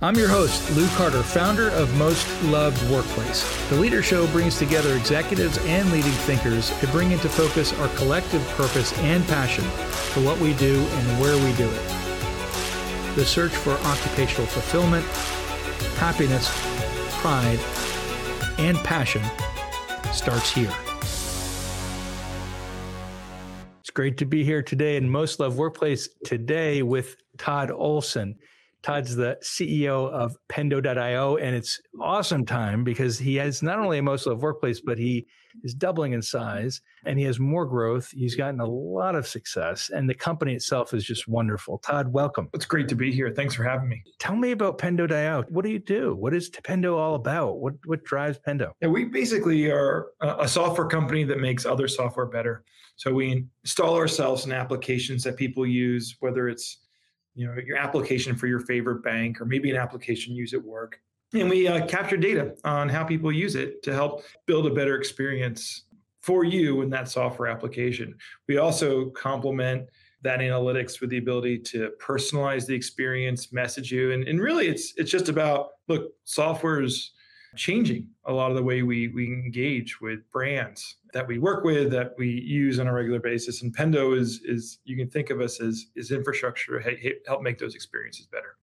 I'm your host, Lou Carter, founder of Most Loved Workplace. The Leader Show brings together executives and leading thinkers to bring into focus our collective purpose and passion for what we do and where we do it. The search for occupational fulfillment, happiness, pride, and passion starts here. It's great to be here today in Most Loved Workplace today with Todd Olson. Todd's the CEO of Pendo.io, and it's awesome time because he has not only a most loved workplace, but he is doubling in size and he has more growth. He's gotten a lot of success, and the company itself is just wonderful. Todd, welcome. It's great to be here. Thanks for having me. Tell me about Pendo.io. What do you do? What is Pendo all about? What what drives Pendo? Yeah, we basically are a software company that makes other software better. So we install ourselves in applications that people use, whether it's you know your application for your favorite bank or maybe an application use at work. And we uh, capture data on how people use it to help build a better experience for you in that software application. We also complement that analytics with the ability to personalize the experience message you and, and really it's it's just about look software's changing a lot of the way we we engage with brands that we work with that we use on a regular basis. And pendo is is you can think of us as is infrastructure to help make those experiences better.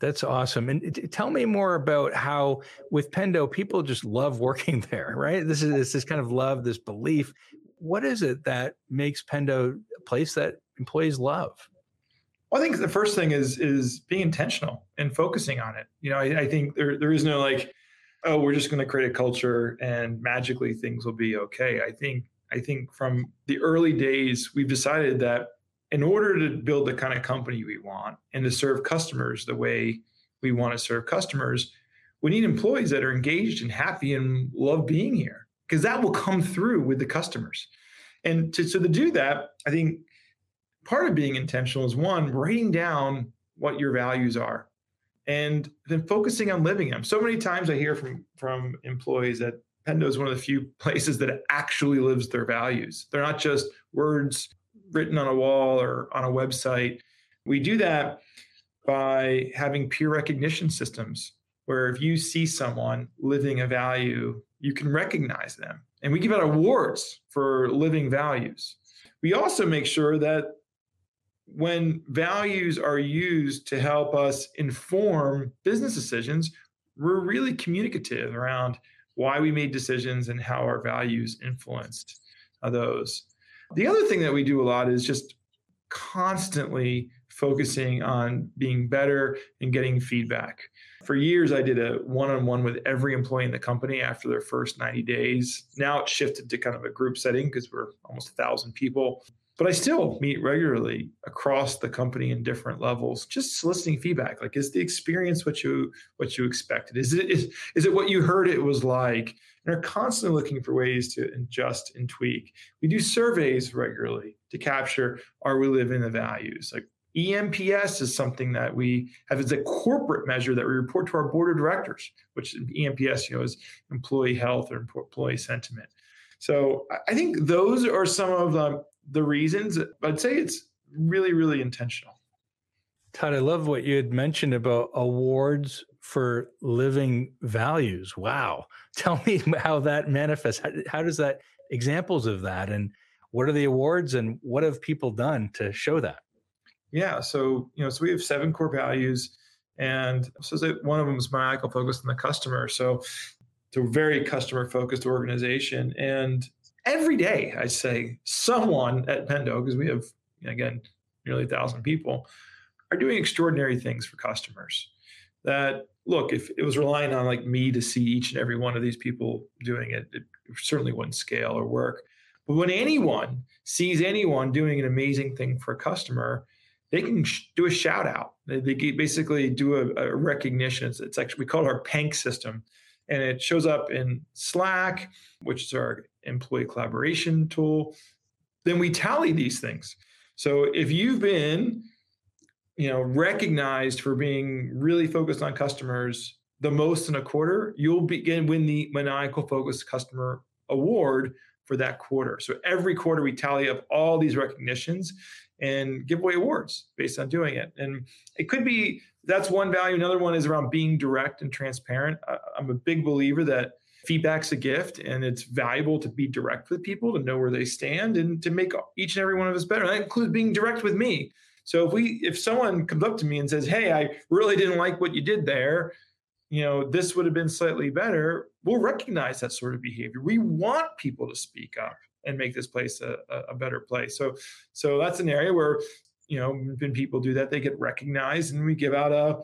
That's awesome. And tell me more about how with pendo people just love working there right? This is this kind of love this belief. What is it that makes pendo a place that employees love? Well, I think the first thing is is being intentional and focusing on it. You know, I, I think there there is no like oh, we're just going to create a culture and magically things will be okay. I think I think from the early days we've decided that in order to build the kind of company we want and to serve customers the way we want to serve customers, we need employees that are engaged and happy and love being here because that will come through with the customers. And to, so to do that, I think part of being intentional is one, writing down what your values are and then focusing on living them. So many times I hear from from employees that Pendo is one of the few places that actually lives their values. They're not just words written on a wall or on a website. We do that by having peer recognition systems where if you see someone living a value, you can recognize them. And we give out awards for living values. We also make sure that when values are used to help us inform business decisions, we're really communicative around why we made decisions and how our values influenced those. The other thing that we do a lot is just constantly focusing on being better and getting feedback. For years, I did a one on one with every employee in the company after their first 90 days. Now it's shifted to kind of a group setting because we're almost a thousand people but I still meet regularly across the company in different levels, just soliciting feedback. Like, is the experience what you what you expected? Is it is, is it what you heard it was like? And are constantly looking for ways to adjust and tweak. We do surveys regularly to capture are we living the values? Like eNPS is something that we have as a corporate measure that we report to our board of directors, which eNPS, you know, is employee health or employee sentiment. So I think those are some of the the reasons. I'd say it's really, really intentional. Todd, I love what you had mentioned about awards for living values. Wow. Tell me how that manifests. How, how, does that, examples of that, and what are the awards and what have people done to show that? Yeah. So, you know, so we have seven core values. And so that one of them is maniacal focus on the customer. So it's a very customer focused organization. And every day, I say someone at Pendo, because we have, again, nearly a thousand people, are doing extraordinary things for customers. That look, if it was relying on like me to see each and every one of these people doing it, it certainly wouldn't scale or work. But when anyone sees anyone doing an amazing thing for a customer, they can sh- do a shout out. They, they basically do a, a recognition. It's, it's, actually we call it our PANK system, and it shows up in Slack, which is our employee collaboration tool. Then we tally these things. So if you've been, you know, recognized for being really focused on customers the most in a quarter, you'll begin win the maniacal focused customer award for that quarter. So every quarter we tally up all these recognitions and give away awards based on doing it. And it could be that's one value. Another one is around being direct and transparent. I'm a big believer that feedback's a gift and it's valuable to be direct with people to know where they stand and to make each and every one of us better. And That includes being direct with me. So if we if someone comes up to me and says, "Hey, I really didn't like what you did there," you know, this would have been slightly better, we'll recognize that sort of behavior. We want people to speak up and make this place a, a better place. So so that's an area where you know when people do that, they get recognized, and we give out a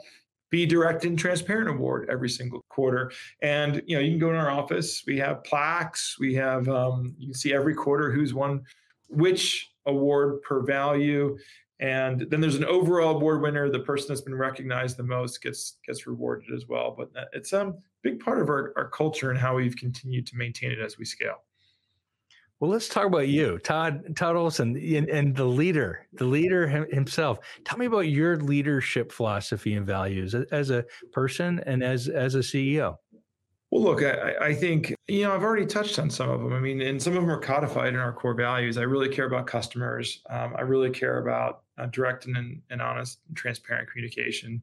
be direct and transparent award every single quarter. And you know you can go in our office we have plaques we have um, you can see every quarter who's won which award per value. And then there's an overall award winner the person that's been recognized the most gets gets rewarded as well. But it's a big part of our, our culture and how we've continued to maintain it as we scale well, let's talk about you, Todd Todd Olson, and, and, the leader, the leader himself. Tell me about your leadership philosophy and values as a person and as as a CEO. Well, look, I, I, think you know I've already touched on some of them. I mean, and some of them are codified in our core values. I really care about customers. Um, I really care about uh, direct and, and honest, and transparent communication.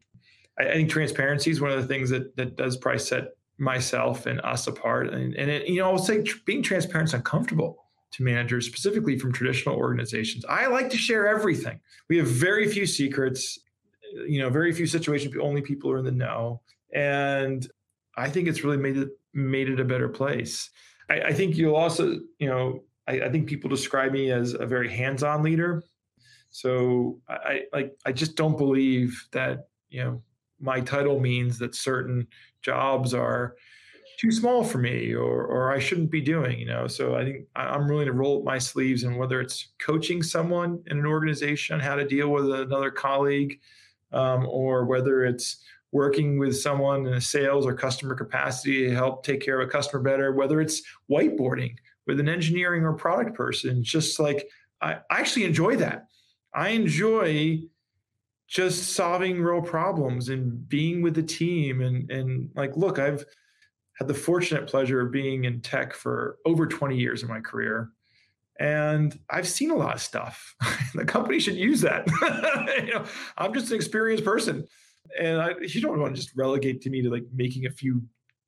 I, I think transparency is one of the things that that does probably set myself and us apart. And, and it, you know, I'll say tr- being transparent is uncomfortable to managers, specifically from traditional organizations. I like to share everything. We have very few secrets, you know, very few situations only people are in the know. And I think it's really made it made it a better place. I, I think you'll also, you know, I, I, think people describe me as a very hands-on leader. So I like I just don't believe that, you know, my title means that certain jobs are too small for me or or I shouldn't be doing, you know. So I think I'm willing to roll up my sleeves and whether it's coaching someone in an organization on how to deal with another colleague, um, or whether it's working with someone in a sales or customer capacity to help take care of a customer better, whether it's whiteboarding with an engineering or product person, just like I, I actually enjoy that. I enjoy just solving real problems and being with the team and and like look, I've had the fortunate pleasure of being in tech for over 20 years in my career. And I've seen a lot of stuff. the company should use that. you know, I'm just an experienced person. And I, you don't want to just relegate to me to like making a few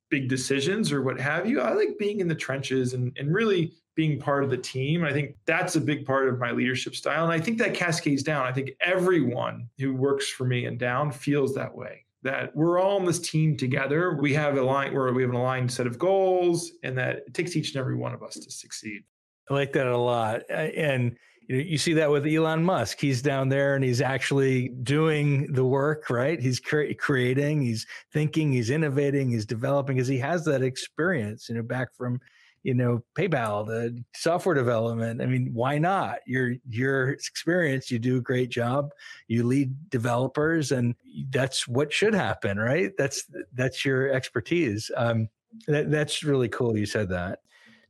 big decisions or what have you. I like being in the trenches and, and really being part of the team. I think that's a big part of my leadership style. And I think that cascades down. I think everyone who works for me and down feels that way that we're all on this team together. We have a line where we have an aligned set of goals, and that it takes each and every one of us to succeed. I like that a lot, and you see that with Elon Musk. He's down there and he's actually doing the work, right? He's cre- creating, he's thinking, he's innovating, he's developing, because he has that experience, you know, back from you know PayPal, the software development. I mean, why not? Your your experience, you do a great job. You lead developers, and that's what should happen, right? That's that's your expertise. Um, that, that's really cool. You said that.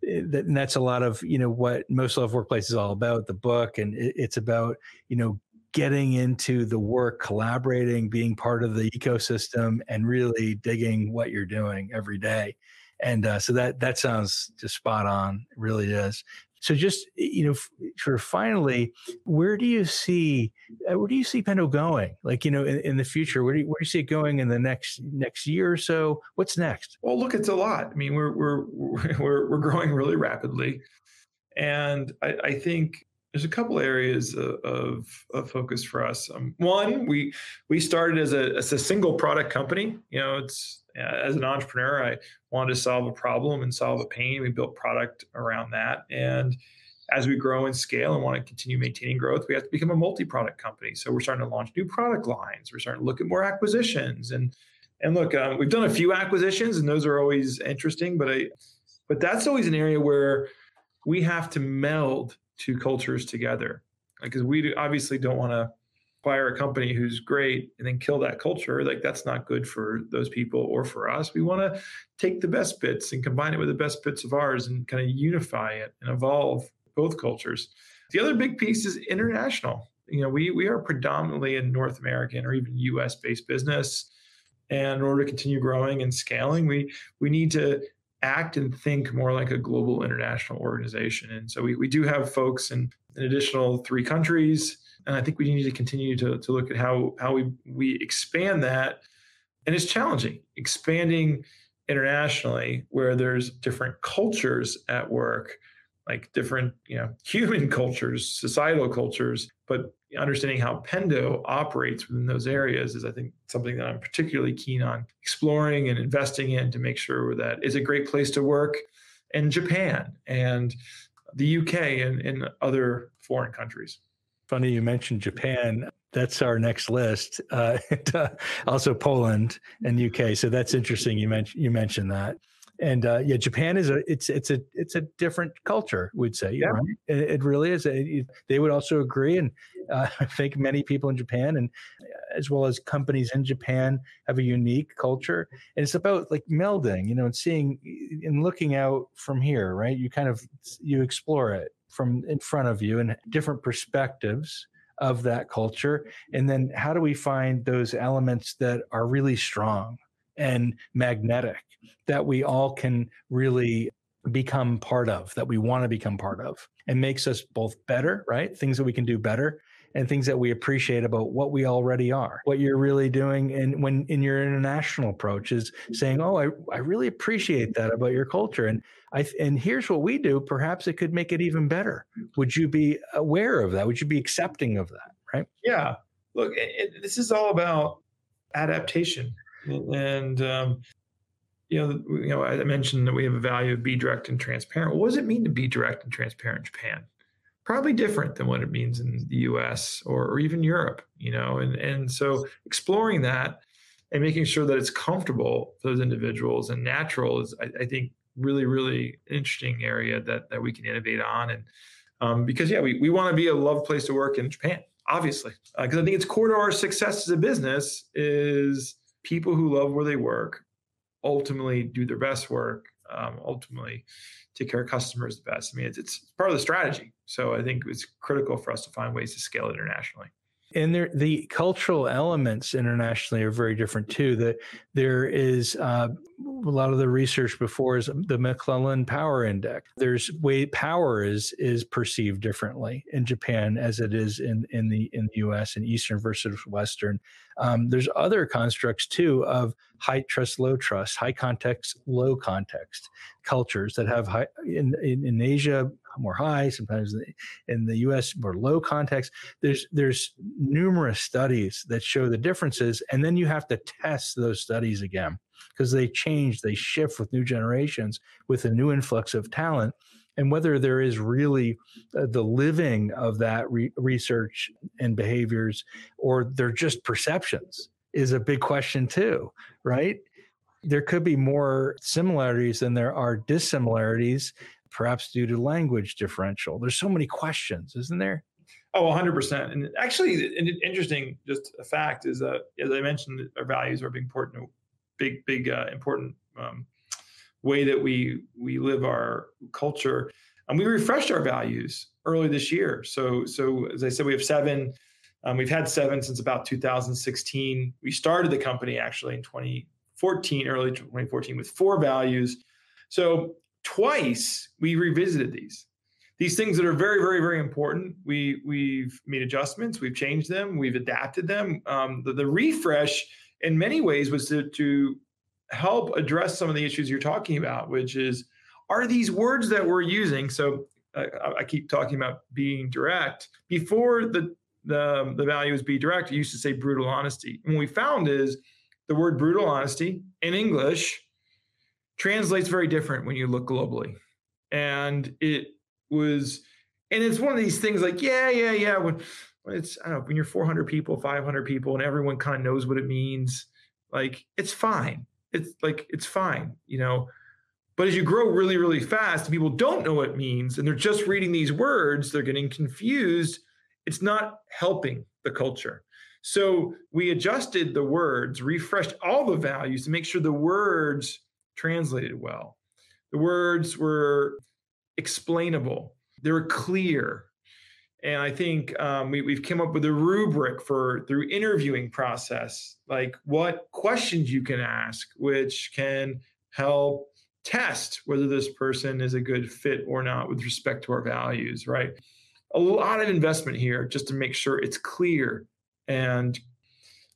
Eh, and that's a lot of you know what most love workplace is all about. The book, and it, it's about you know getting into the work, collaborating, being part of the ecosystem, and really digging what you're doing every day and uh, so that that sounds just spot on. It really is. So just you know, for finally, where do you see uh, where do you see Pendo going? Like you know, in, in the future, where do you, where do you see it going in the next next year or so? What's next? Well, look, it's a lot. I mean, we're we're we're we're growing really rapidly, and I, I think there's a couple areas of, of, of focus for us. Um, one, we we started as a, as a single product company. You know, it's as an entrepreneur, I wanted to solve a problem and solve a pain. We built product around that, and as we grow and scale and want to continue maintaining growth, we have to become a multi-product company. So we're starting to launch new product lines. We're starting to look at more acquisitions and and look, um, we've done a few acquisitions, and those are always interesting. But I, but that's always an area where we have to meld two cultures together because we obviously don't want to acquire a company who's great and then kill that culture like that's not good for those people or for us we want to take the best bits and combine it with the best bits of ours and kind of unify it and evolve both cultures the other big piece is international you know we we are predominantly a north american or even us based business and in order to continue growing and scaling we we need to act and think more like a global international organization. And so we, we do have folks in an additional three countries. And I think we need to continue to, to look at how how we we expand that. And it's challenging expanding internationally where there's different cultures at work, like different you know human cultures, societal cultures, but understanding how Pendo operates within those areas is, I think, something that I'm particularly keen on exploring and investing in to make sure that it's a great place to work in Japan and the UK and in other foreign countries. Funny you mentioned Japan. That's our next list. Uh, and, uh, also Poland and UK. So that's interesting. You mentioned you mentioned that. And uh, yeah, Japan is a it's it's a it's a different culture. We'd say, yeah, right? it, it, really is. It, they would also agree, and uh, I think many people in Japan and as well as companies in Japan have a unique culture. And it's about like melding, you know, and seeing and looking out from here, right? You kind of you explore it from in front of you and different perspectives of that culture. And then how do we find those elements that are really strong and magnetic that we all can really become part of, that we want to become part of, and makes us both better, right? Things that we can do better and things that we appreciate about what we already are. What you're really doing and when in your international approach is saying, "Oh, I, I really appreciate that about your culture." And I and here's what we do. Perhaps it could make it even better. Would you be aware of that? Would you be accepting of that? Right? Yeah. Look, it, it, this is all about adaptation, and um, you know, you know, I mentioned that we have a value of be direct and transparent. What does it mean to be direct and transparent in Japan? Probably different than what it means in the U.S. or, or even Europe. You know, and and so exploring that and making sure that it's comfortable for those individuals and natural is, I, I think, really really interesting area that that we can innovate on and um, because yeah, we we want to be a loved place to work in Japan, obviously, because uh, I think it's core to our success as a business is people who love where they work ultimately do their best work, um, ultimately take care of customers the best. I mean, it's, it's part of the strategy. So I think it's critical for us to find ways to scale internationally and there, the cultural elements internationally are very different too. That there is uh, a lot of the research before is the McClellan Power Index. There's way power is is perceived differently in Japan as it is in in the in the U.S. and Eastern versus Western. Um, there's other constructs too of high trust, low trust, high context, low context cultures that have high in in, in Asia more high, sometimes in the U.S. more low context. There's there's numerous studies that show the differences, and then you have to test those studies again because they change, they shift with new generations, with a new influx of talent. And whether there is really uh, the living of that re- research and behaviors, or they're just perceptions, is a big question too, right? there could be more similarities than there are dissimilarities perhaps due to language differential. There's so many questions, isn't there? Oh, 100%. And actually, an interesting just a fact is that, as I mentioned, our values are big, important, big, big, uh, important um, way that we we live our culture. And we refreshed our values early this year. So, so as I said, we have seven. Um, we've had seven since about 2016. We started the company actually in 2014, early 2014, with four values. So twice we revisited these. These things that are very very very important we we've made adjustments we've changed them we've adapted them. Um, the, the, refresh in many ways was to, to help address some of the issues you're talking about which is are these words that we're using so uh, i keep talking about being direct. Before the the, the value is be direct it used to say brutal honesty. And what we found is the word brutal honesty in english translates very different when you look globally. And it was, and it's one of these things like, yeah, yeah, yeah. When, when it's, I don't know, when you're 400 people, 500 people, and everyone kind of knows what it means, like it's fine. It's like, it's fine, you know. But as you grow really, really fast, people don't know what it means, and they're just reading these words, they're getting confused. It's not helping the culture. So we adjusted the words, refreshed all the values to make sure the words translated well. The words were explainable, they were clear. And I think um, we, we've come up with a rubric for through interviewing process, like what questions you can ask, which can help test whether this person is a good fit or not with respect to our values, right? a lot of investment here just to make sure it's clear and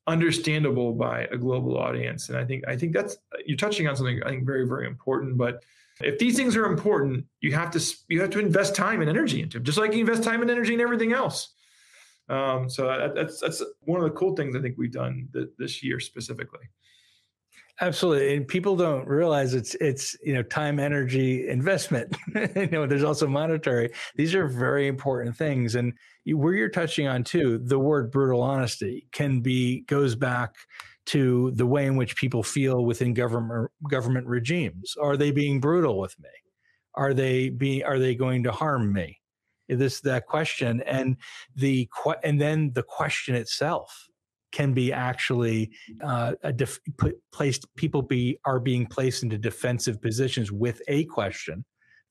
understandable by a global audience. And I think I think that's you're touching on something I think very very important. But if these things are important, you have to you have to invest time and energy into them, just like you invest time and energy in everything else. Um, so that's that's one of the cool things I think we've done th- this year specifically. Absolutely, and people don't realize it's it's you know time, energy, investment. you know, there's also monetary. These are very important things, and you, where you're touching on too, the word brutal honesty can be goes back to the way in which people feel within government government regimes. Are they being brutal with me? Are they being Are they going to harm me? This that question, and the and then the question itself can be actually uh, def- put, placed people be are being placed into defensive positions with a question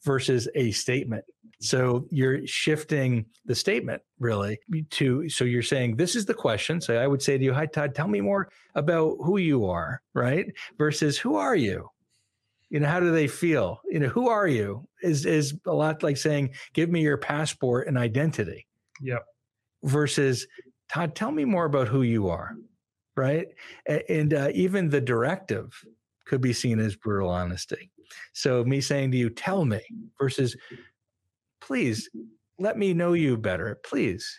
versus a statement. So you're shifting the statement really to so you're saying this is the question. So i would say to you hi todd tell me more about who you are right versus who are you? You know how do they feel? You know who are you? is is a lot like saying give me your passport and identity. Yep. Versus Todd, tell me more about who you are, right? And uh, even the directive could be seen as brutal honesty. So, me saying to you, tell me, versus, please let me know you better. Please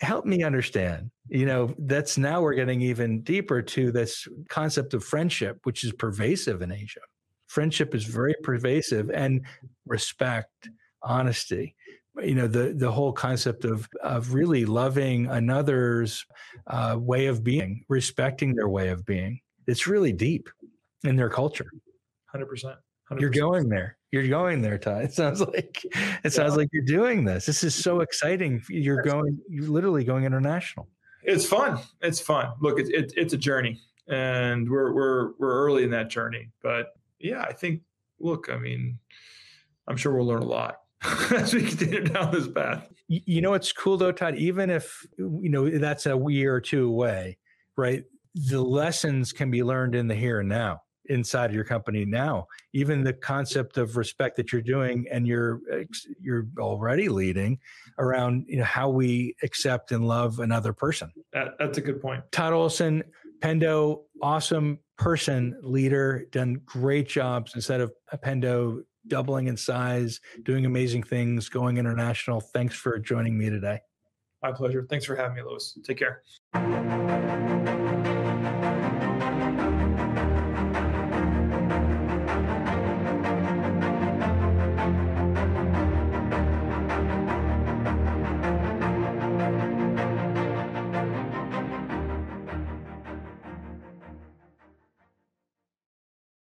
help me understand. You know, that's now we're getting even deeper to this concept of friendship, which is pervasive in Asia. Friendship is very pervasive and respect, honesty you know the the whole concept of of really loving another's uh, way of being respecting their way of being. It's really deep in their culture. 100%, you're going there. You're going there Todd. it sounds like it sounds like you're doing this. This is so exciting. You're going you're literally going international. It's fun. It's fun. Look it's it, it's a journey and we're we're we're early in that journey but yeah i think look i mean i'm sure we'll learn a lot as we continue down this path. You know, it's cool though, Todd. Even if you know that's a year or two away, right? The lessons can be learned in the here and now inside of your company now. Even the concept of respect that you're doing and you're you're already leading around you know how we accept and love another person. That, that's a good point. Todd Olson, Pendo, awesome person, leader, done great jobs instead of Pendo doubling in size, doing amazing things, going international. Thanks for joining me today. My pleasure. Thanks for having me, Lewis. Take care.